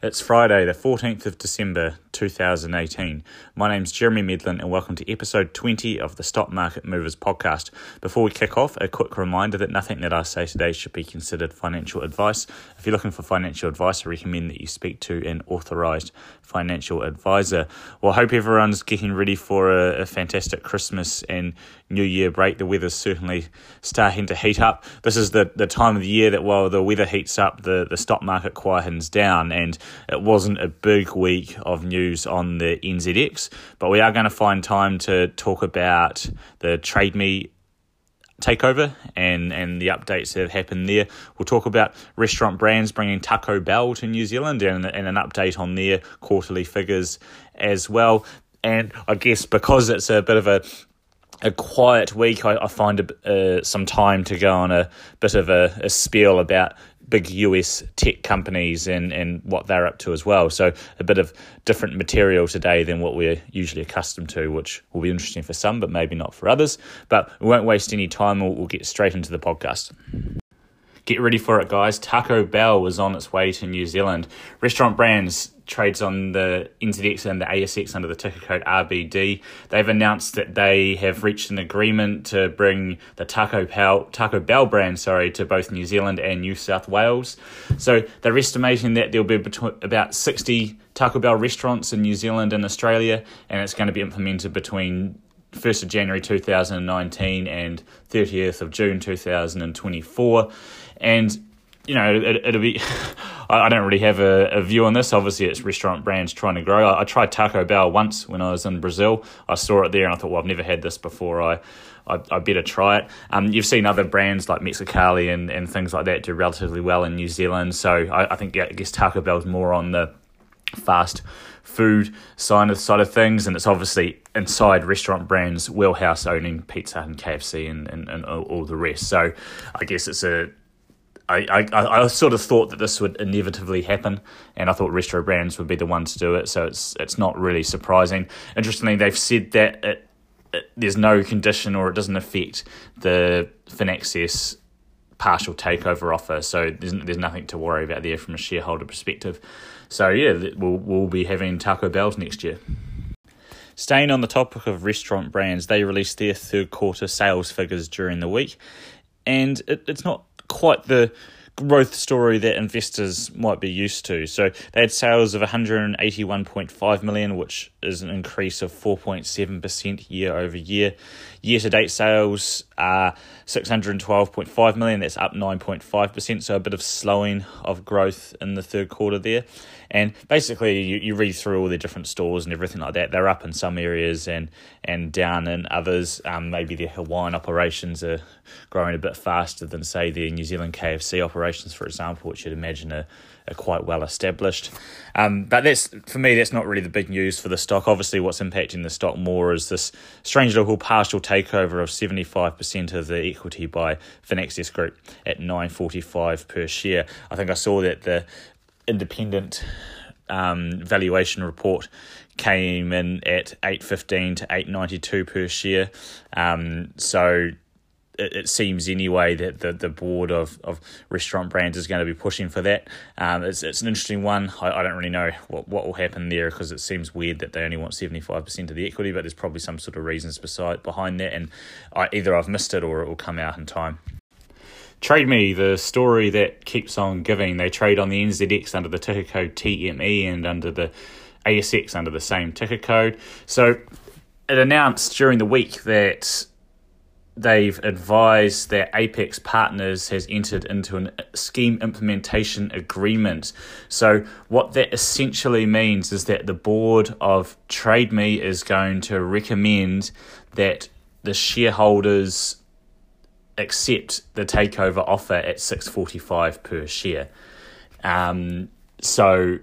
It's Friday, the 14th of December 2018. My name's Jeremy Medlin, and welcome to episode 20 of the Stock Market Movers podcast. Before we kick off, a quick reminder that nothing that I say today should be considered financial advice. If you're looking for financial advice, I recommend that you speak to an authorized financial advisor. Well, I hope everyone's getting ready for a, a fantastic Christmas and New Year break. The weather's certainly starting to heat up. This is the, the time of the year that while the weather heats up, the, the stock market quietens down, and it wasn't a big week of news on the NZX, but we are going to find time to talk about the Trade Me takeover and, and the updates that have happened there. We'll talk about restaurant brands bringing Taco Bell to New Zealand and, and an update on their quarterly figures as well. And I guess because it's a bit of a a quiet week, I, I find a, uh, some time to go on a bit of a, a spiel about big US tech companies and, and what they're up to as well. So a bit of different material today than what we're usually accustomed to, which will be interesting for some, but maybe not for others. But we won't waste any time. We'll, we'll get straight into the podcast. Get ready for it, guys. Taco Bell was on its way to New Zealand. Restaurant brands trades on the NZX and the ASX under the ticker code RBD. They've announced that they have reached an agreement to bring the Taco Bell, Taco Bell brand, sorry, to both New Zealand and New South Wales. So they're estimating that there'll be about 60 Taco Bell restaurants in New Zealand and Australia, and it's going to be implemented between 1st of January 2019 and 30th of June 2024. And you know, it, will be. I don't really have a, a, view on this. Obviously, it's restaurant brands trying to grow. I, I, tried Taco Bell once when I was in Brazil. I saw it there and I thought, well, I've never had this before. I, I, I better try it. Um, you've seen other brands like Mexicali and, and things like that do relatively well in New Zealand. So I, I think, yeah, I guess Taco Bell's more on the fast food side of side of things, and it's obviously inside restaurant brands, Wheelhouse owning Pizza and KFC and, and, and all the rest. So I guess it's a I, I, I sort of thought that this would inevitably happen, and I thought Restaurant Brands would be the one to do it. So it's it's not really surprising. Interestingly, they've said that it, it, there's no condition or it doesn't affect the Finaccess partial takeover offer. So there's there's nothing to worry about there from a shareholder perspective. So yeah, we'll we'll be having Taco Bells next year. Staying on the topic of restaurant brands, they released their third quarter sales figures during the week, and it, it's not quite the growth story that investors might be used to. So they had sales of 181.5 million, which is an increase of 4.7% year over year. Year to date sales are 612.5 million, that's up 9.5%, so a bit of slowing of growth in the third quarter there. And basically, you, you read through all the different stores and everything like that. They're up in some areas and, and down in others. Um, maybe their Hawaiian operations are growing a bit faster than, say, their New Zealand KFC operations, for example, which you'd imagine are, are quite well established. Um, but that's for me, that's not really the big news for the stock. Obviously, what's impacting the stock more is this strange little partial takeover of 75% of the equity by Finaccess Group at 9.45 per share. I think I saw that the independent um, valuation report came in at 815 to 892 per share. Um, so it, it, seems anyway that the, the board of, of restaurant brands is going to be pushing for that. Um, it's, it's an interesting one. I, I don't really know what, what will happen there because it seems weird that they only want 75% of the equity, but there's probably some sort of reasons beside behind that. And I, either I've missed it or it will come out in time. Trade Me, the story that keeps on giving. They trade on the NZX under the ticker code TME and under the ASX under the same ticker code. So it announced during the week that they've advised that Apax Partners has entered into a scheme implementation agreement. So, what that essentially means is that the board of Trade Me is going to recommend that the shareholders accept the takeover offer at 6.45 per share. Um, so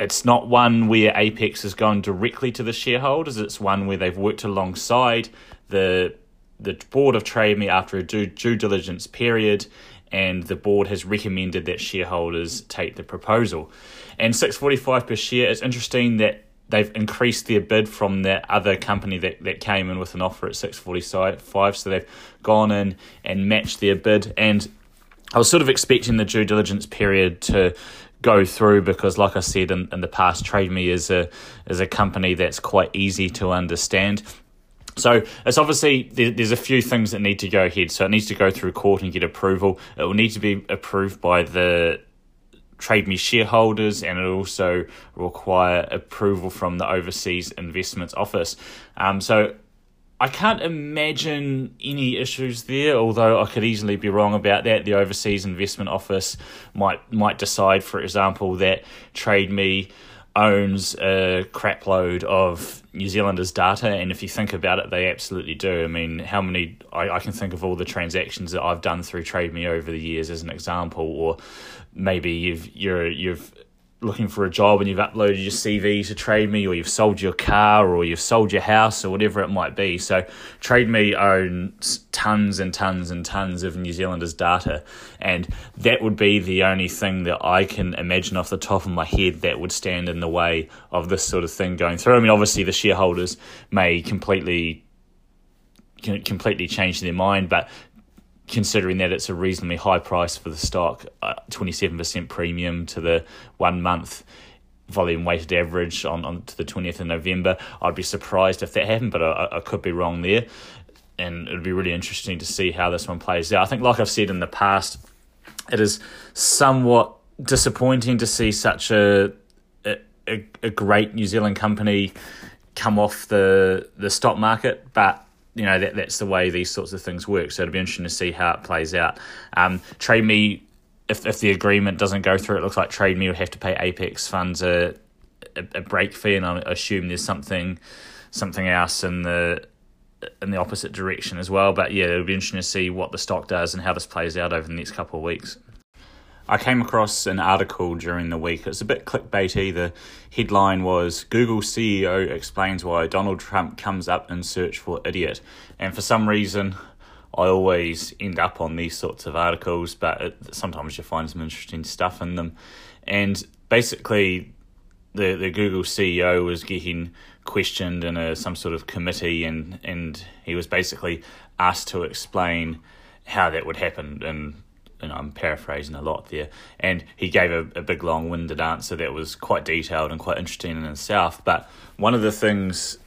it's not one where Apax has gone directly to the shareholders. It's one where they've worked alongside the the board of Trade Me after a due, due diligence period, and the board has recommended that shareholders take the proposal. And 6.45 per share. It's interesting that they've increased their bid from that other company that, that came in with an offer at 645 so they've gone in and matched their bid and i was sort of expecting the due diligence period to go through because, like I said in, in the past, Trade Me is a is a company that's quite easy to understand. So it's obviously there's a few things that need to go ahead. So it needs to go through court and get approval. It will need to be approved by the Trade Me shareholders, and it also require approval from the Overseas Investments Office. Um, so I can't imagine any issues there, although I could easily be wrong about that. The Overseas Investment Office might might decide, for example, that Trade Me owns a crapload of New Zealanders' data, and if you think about it, they absolutely do. I mean, how many? I, I can think of all the transactions that I've done through Trade Me over the years as an example, or maybe you've you're you've looking for a job and you've uploaded your CV to Trade Me, or you've sold your car, or you've sold your house, or whatever it might be. So, Trade Me owns tons and tons and tons of New Zealanders' data, and that would be the only thing that I can imagine off the top of my head that would stand in the way of this sort of thing going through. I mean, obviously, the shareholders may completely completely change their mind, but considering that it's a reasonably high price for the stock, uh, twenty seven percent premium to the one month volume weighted average on, on to the twentieth of November. I'd be surprised if that happened, but I, I could be wrong there. And it'd be really interesting to see how this one plays out. I think, like I've said in the past, it is somewhat disappointing to see such a a, a great New Zealand company come off the the stock market, but you know that that's the way these sorts of things work. So it'll be interesting to see how it plays out. Um, Trade Me, if if the agreement doesn't go through, it looks like Trade Me would have to pay Apax Funds a, a, a break fee, and I assume there's something something else in the in the opposite direction as well. But yeah, it'll be interesting to see what the stock does and how this plays out over the next couple of weeks. I came across an article during the week. It's a bit clickbaity. The headline was Google CEO explains why Donald Trump comes up in search for idiot. And for some reason, I always end up on these sorts of articles, but it, sometimes you find some interesting stuff in them. And basically, the, the Google CEO was getting questioned in a, some sort of committee, and, and he was basically asked to explain how that would happen and and I'm paraphrasing a lot there, and he gave a, a big long winded answer that was quite detailed and quite interesting in itself. But one of the things,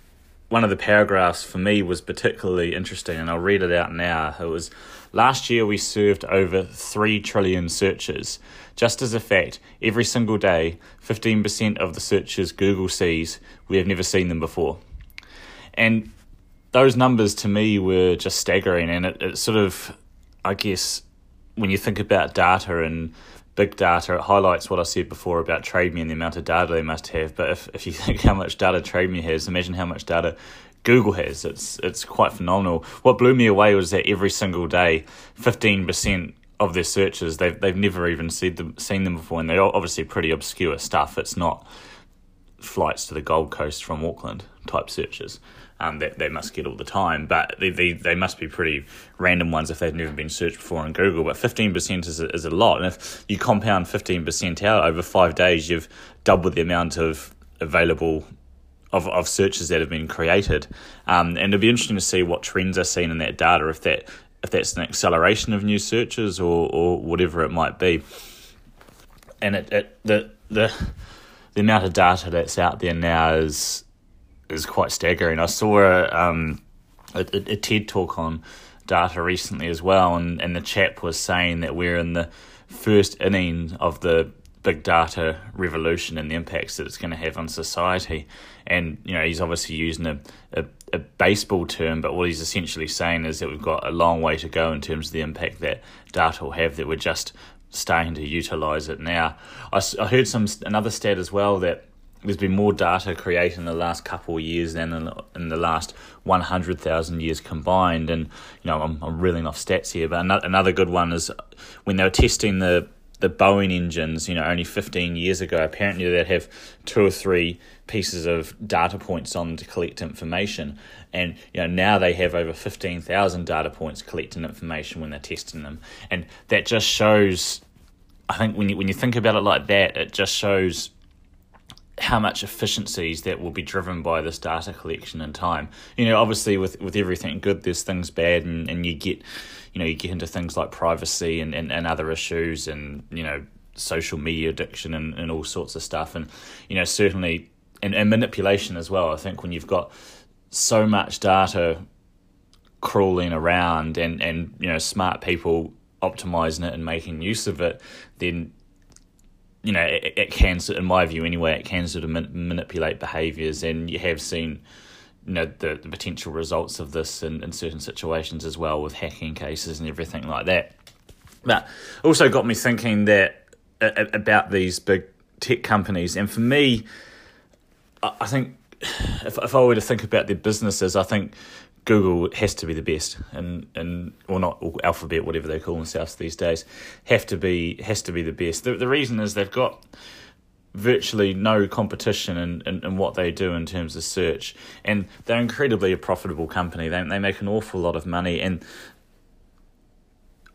one of the paragraphs for me was particularly interesting, and I'll read it out now. It was last year we served over 3 trillion searches. Just as a fact, every single day, 15% of the searches Google sees, we have never seen them before. And those numbers to me were just staggering, and it, it sort of, I guess, when you think about data and big data, it highlights what I said before about TradeMe and the amount of data they must have. But if, if you think how much data TradeMe has, imagine how much data Google has. It's it's quite phenomenal. What blew me away was that every single day, fifteen percent of their searches they've they've never even seen them seen them before, and they're obviously pretty obscure stuff. It's not flights to the Gold Coast from Auckland type searches um, that they must get all the time. But they, they, they must be pretty random ones if they've never been searched before on Google. But 15% is a, is a lot. And if you compound 15% out over five days, you've doubled the amount of available of, of searches that have been created. Um, and it'll be interesting to see what trends are seen in that data, if that if that's an acceleration of new searches or, or whatever it might be. And it, it the the the amount of data that's out there now is is quite staggering. I saw a, um, a, a TED talk on data recently as well, and, and the chap was saying that we're in the first inning of the big data revolution and the impacts that it's going to have on society. And you know, he's obviously using a, a, a, baseball term, but what he's essentially saying is that we've got a long way to go in terms of the impact that data will have. That we're just starting to utilize it now. I, I heard some another stat as well that there's been more data created in the last couple of years than in the, in the last 100,000 years combined. And, you know, I'm, I'm reeling off stats here, but another good one is when they were testing the, the Boeing engines, you know, only 15 years ago, apparently they'd have two or three pieces of data points on to collect information. And, you know, now they have over 15,000 data points collecting information when they're testing them. And that just shows, I think when you, when you think about it like that, it just shows how much efficiencies that will be driven by this data collection in time. You know, obviously with, with everything good, there's things bad and, and you get, you know, you get into things like privacy and, and, and other issues and, you know, social media addiction and, and all sorts of stuff. And, you know, certainly, and, and manipulation as well. I think when you've got so much data crawling around and, and you know, smart people optimizing it and making use of it, then you know it, it can, in my view anyway, it can sort of man- manipulate behaviors, and you have seen you know the, the potential results of this in, in certain situations as well with hacking cases and everything like that. But also got me thinking that about these big tech companies, and for me, I think if if I were to think about their businesses, I think Google has to be the best, and and or not or Alphabet, whatever they call themselves these days, have to be has to be the best. The the reason is they've got virtually no competition in, in, in, what they do in terms of search, and they're incredibly a profitable company. They they make an awful lot of money, and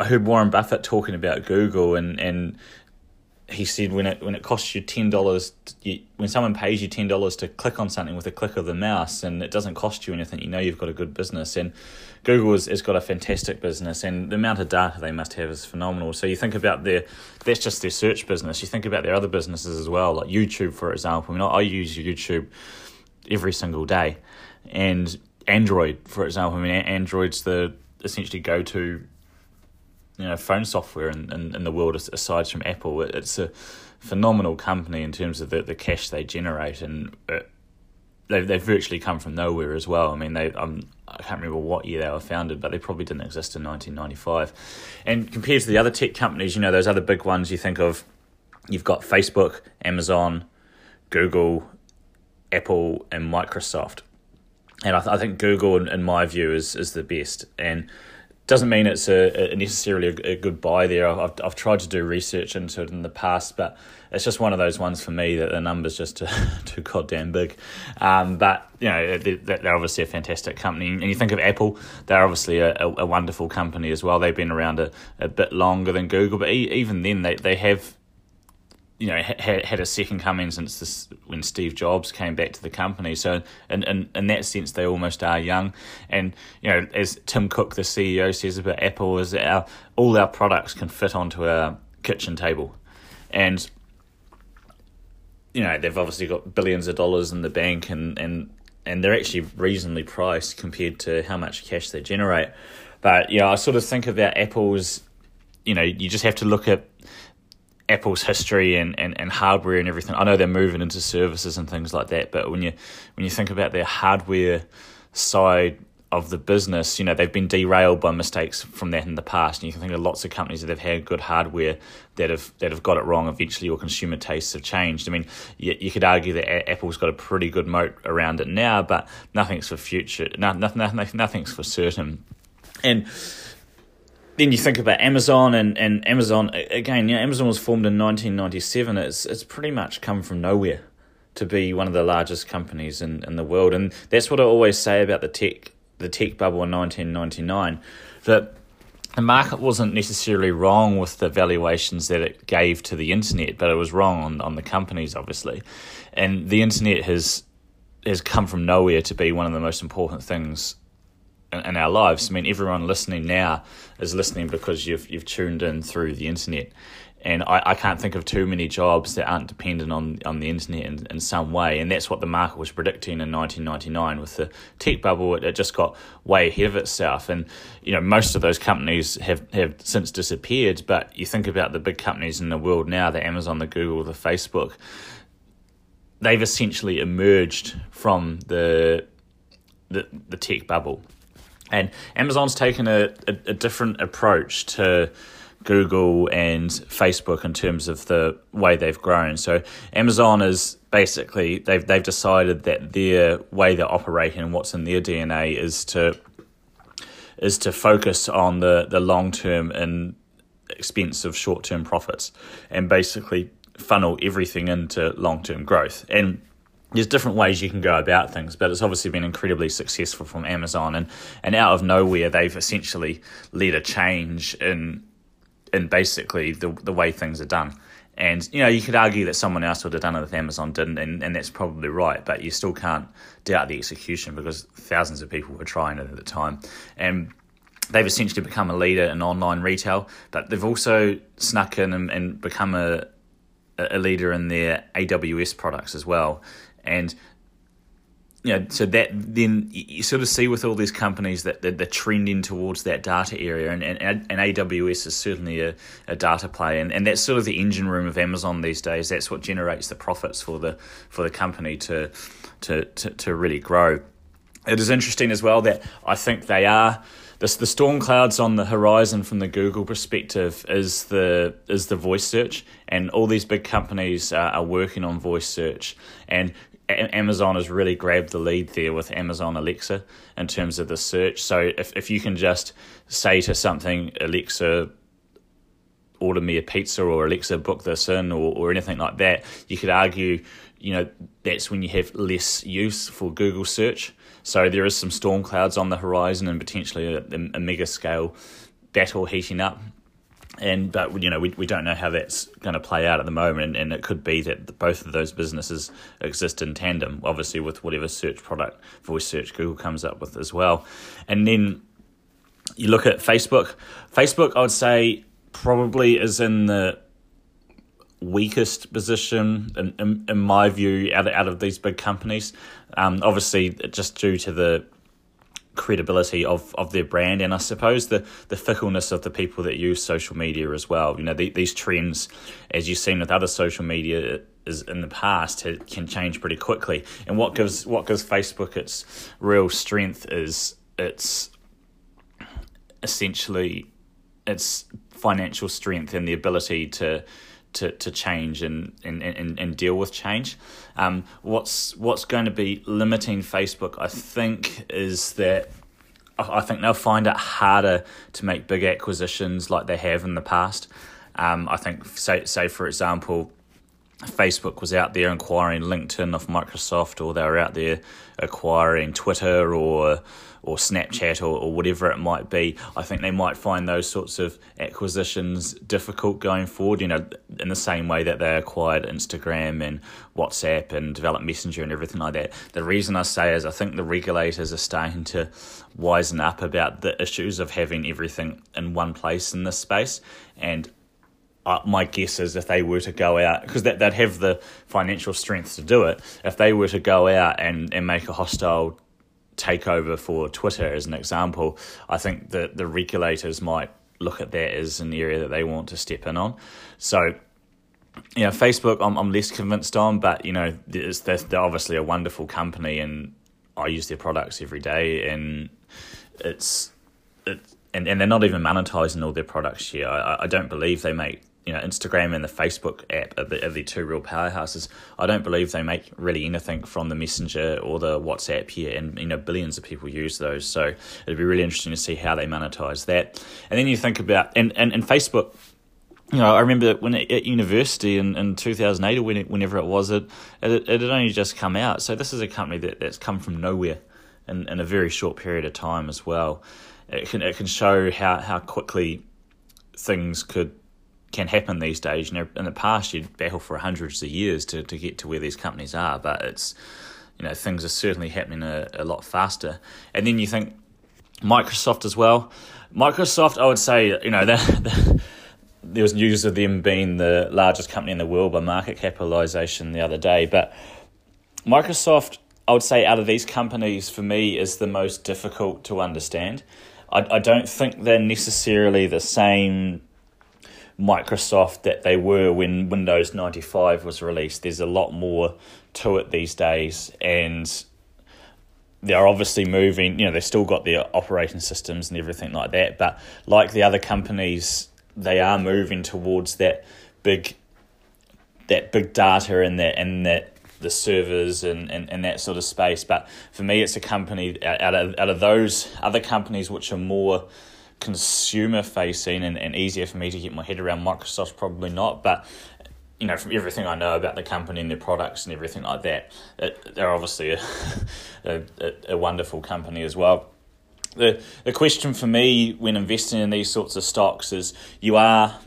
I heard Warren Buffett talking about Google and and he said when it when it costs you ten dollars when someone pays you ten dollars to click on something with a click of the mouse and it doesn't cost you anything, you know you've got a good business. And Google has, has got a fantastic business, and the amount of data they must have is phenomenal. So you think about their that's just their search business. You think about their other businesses as well, like YouTube, for example. I mean, I use YouTube every single day, and Android, for example. I mean, Android's the essentially go to you know phone software in, in, in the world aside from Apple. It, it's a phenomenal company in terms of the, the cash they generate, and it, they they virtually come from nowhere as well. I mean, they um, I can't remember what year they were founded, but they probably didn't exist in 1995. And compared to the other tech companies, you know, those other big ones you think of, you've got Facebook, Amazon, Google, Apple, and Microsoft. And I, th- I think Google, in, in my view, is is the best. And doesn't mean it's a, a necessarily a, a, good buy there. I've I've tried to do research into it in the past, but it's just one of those ones for me that the numbers just too, too goddamn big. Um, but you know they're, they're, obviously a fantastic company, and you think of Apple, they're obviously a, a, wonderful company as well. They've been around a, a bit longer than Google, but even then they they have you know had had a second coming since this when Steve Jobs came back to the company. So in, in in that sense, they almost are young. And you know, as Tim Cook, the CEO, says about Apple, is our all our products can fit onto our kitchen table, and you know they've obviously got billions of dollars in the bank, and and and they're actually reasonably priced compared to how much cash they generate. But yeah, I sort of think about Apple's. You know, you just have to look at Apple's history and, and, and hardware and everything. I know they're moving into services and things like that, but when you when you think about their hardware side of the business, you know, they've been derailed by mistakes from that in the past. And you can think of lots of companies that have had good hardware that have that have got it wrong eventually or consumer tastes have changed. I mean, you, you could argue that Apple's got a pretty good moat around it now, but nothing's for future, no, nothing, nothing's for certain. And then you think about Amazon and, and Amazon again. You know, Amazon was formed in 1997. It's it's pretty much come from nowhere to be one of the largest companies in, in the world, and that's what I always say about the tech the tech bubble in 1999. That the market wasn't necessarily wrong with the valuations that it gave to the internet, but it was wrong on, on the companies, obviously. And the internet has has come from nowhere to be one of the most important things in, our lives. I mean, everyone listening now is listening because you've you've tuned in through the internet. And I, I can't think of too many jobs that aren't dependent on, on the internet in, in some way. And that's what the market was predicting in 1999 with the tech bubble. It, it just got way ahead of itself. And, you know, most of those companies have, have since disappeared. But you think about the big companies in the world now, the Amazon, the Google, the Facebook, they've essentially emerged from the, the, the tech bubble and Amazon's taken a, a, a, different approach to Google and Facebook in terms of the way they've grown. So Amazon is basically they've they've decided that their way they're operating and what's in their DNA is to is to focus on the, the long term and expense of short term profits and basically funnel everything into long term growth. And there's different ways you can go about things, but it's obviously been incredibly successful from Amazon, and, and out of nowhere they've essentially led a change in in basically the the way things are done. And you know, you could argue that someone else would have done it if Amazon didn't, and, and that's probably right. But you still can't doubt the execution because thousands of people were trying it at the time. And they've essentially become a leader in online retail, but they've also snuck in and, and become a a leader in their AWS products as well. And you know, so that then you sort of see with all these companies that they're, trending towards that data area, and, and, and AWS is certainly a, a data play, and, and that's sort of the engine room of Amazon these days. That's what generates the profits for the for the company to to to, to really grow. It is interesting as well that I think they are the, the storm clouds on the horizon from the Google perspective is the is the voice search, and all these big companies are, are working on voice search, and Amazon has really grabbed the lead there with Amazon Alexa in terms of the search. So if, if you can just say to something, Alexa, order me a pizza or Alexa, book this in or, or anything like that, you could argue, you know, that's when you have less use for Google search. So there is some storm clouds on the horizon and potentially a, a mega scale battle heating up and but you know we, we don't know how that's going to play out at the moment and it could be that both of those businesses exist in tandem obviously with whatever search product voice search google comes up with as well. And then you look at facebook. Facebook i would say probably is in the weakest position in, in, in my view out of, out of these big companies. Um, obviously just due to the credibility of, of their brand and I suppose the, the fickleness of the people that use social media as well. You know, the, these trends, as you've seen with other social media is in the past, it can change pretty quickly. And what gives what gives Facebook its real strength is its essentially its financial strength and the ability to to, to change and, and, and, and deal with change. Um, what's what's going to be limiting Facebook, I think, is that I think they'll find it harder to make big acquisitions like they have in the past. Um, I think, say, say for example, Facebook was out there acquiring LinkedIn of Microsoft, or they were out there acquiring Twitter or or Snapchat or, or whatever it might be. I think they might find those sorts of acquisitions difficult going forward. You know, in the same way that they acquired Instagram and WhatsApp and developed Messenger and everything like that. The reason I say is I think the regulators are starting to wisen up about the issues of having everything in one place in this space and uh, my guess is if they were to go out, because that, they'd have the financial strength to do it, if they were to go out and, and make a hostile takeover for Twitter, as an example, I think that the regulators might look at that as an area that they want to step in on. So, you know, Facebook, I'm, I'm less convinced on, but, you know, they're, they're obviously a wonderful company and I use their products every day and it's, it's and, and they're not even monetizing all their products here. I, I don't believe they make you know Instagram and the Facebook app are the, are the two real powerhouses. I don't believe they make really anything from the Messenger or the WhatsApp here, and you know billions of people use those. So it'd be really interesting to see how they monetize that. And then you think about and and, and Facebook. You know, I remember when it, at university in, in 2008 or when it, whenever it was, it, it it had only just come out. So this is a company that, that's come from nowhere in, in a very short period of time as well. It can it can show how, how quickly things could can happen these days. You know, in the past, you'd battle for hundreds of years to, to get to where these companies are, but it's you know things are certainly happening a, a lot faster. And then you think Microsoft as well. Microsoft, I would say, you know, there was news of them being the largest company in the world by market capitalization the other day, but Microsoft, I would say, out of these companies, for me, is the most difficult to understand. I, I don't think they're necessarily the same Microsoft that they were when Windows 95 was released. There's a lot more to it these days, and they're obviously moving, you know, they've still got their operating systems and everything like that, but like the other companies, they are moving towards that big that big data and that and that the servers and, and, and that sort of space. But for me it's a company out of out of those other companies which are more consumer facing and, and easier for me to get my head around. Microsoft's probably not, but you know, from everything I know about the company and their products and everything like that, it, they're obviously a, a, a wonderful company as well. The the question for me when investing in these sorts of stocks is you are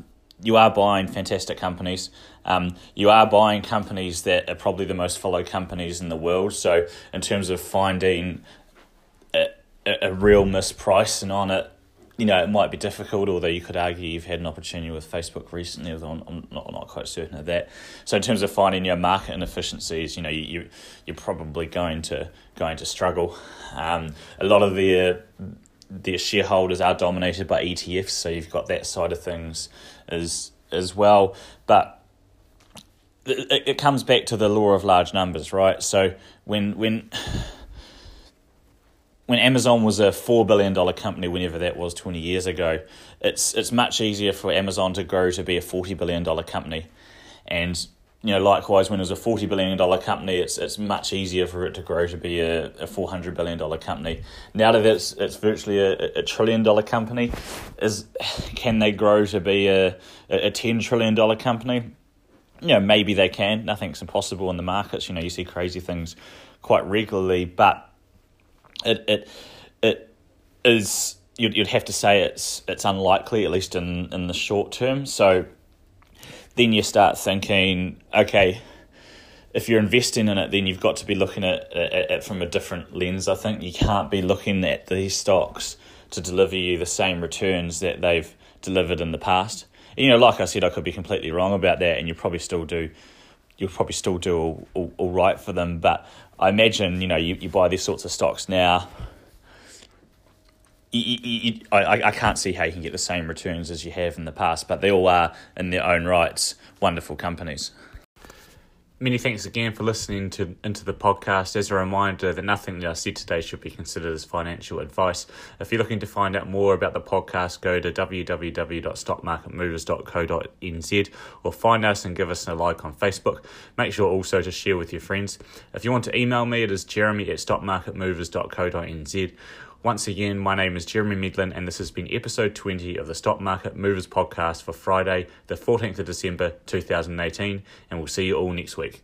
you are buying fantastic companies. Um, you are buying companies that are probably the most followed companies in the world. So in terms of finding a, a real mispricing on it, you know, it might be difficult, although you could argue you've had an opportunity with Facebook recently, although I'm, not, not quite certain of that. So in terms of finding your market inefficiencies, you know, you, you're probably going to going to struggle. Um, a lot of their their shareholders are dominated by ETFs, so you've got that side of things as as well. But it, it comes back to the law of large numbers, right? So when when when Amazon was a four billion dollar company, whenever that was twenty years ago, it's it's much easier for Amazon to grow to be a forty billion dollar company, and you know likewise when it was a forty billion dollar company, it's it's much easier for it to grow to be a, a four hundred billion dollar company. Now that it's it's virtually a, a trillion dollar company, is can they grow to be a a ten trillion dollar company? You know maybe they can. Nothing's impossible in the markets. You know you see crazy things quite regularly, but it it it is you'd you'd have to say it's it's unlikely at least in in the short term. So then you start thinking, okay, if you're investing in it, then you've got to be looking at it from a different lens. I think you can't be looking at these stocks to deliver you the same returns that they've delivered in the past. You know, like I said, I could be completely wrong about that, and you probably still do. You'll probably still do all, all, all right for them, but I imagine you know you, you buy these sorts of stocks now. You, you, I, I can't see how you can get the same returns as you have in the past, but they all are in their own rights wonderful companies. Many thanks again for listening to into the podcast. As a reminder that nothing that I said today should be considered as financial advice. If you're looking to find out more about the podcast, go to www.stockmarketmovers.co.nz or find us and give us a like on Facebook. Make sure also to share with your friends. If you want to email me, it is jeremy at stockmarketmovers.co.nz once again, my name is Jeremy Midland, and this has been episode 20 of the Stock Market Movers podcast for Friday, the 14th of December 2018, and we'll see you all next week.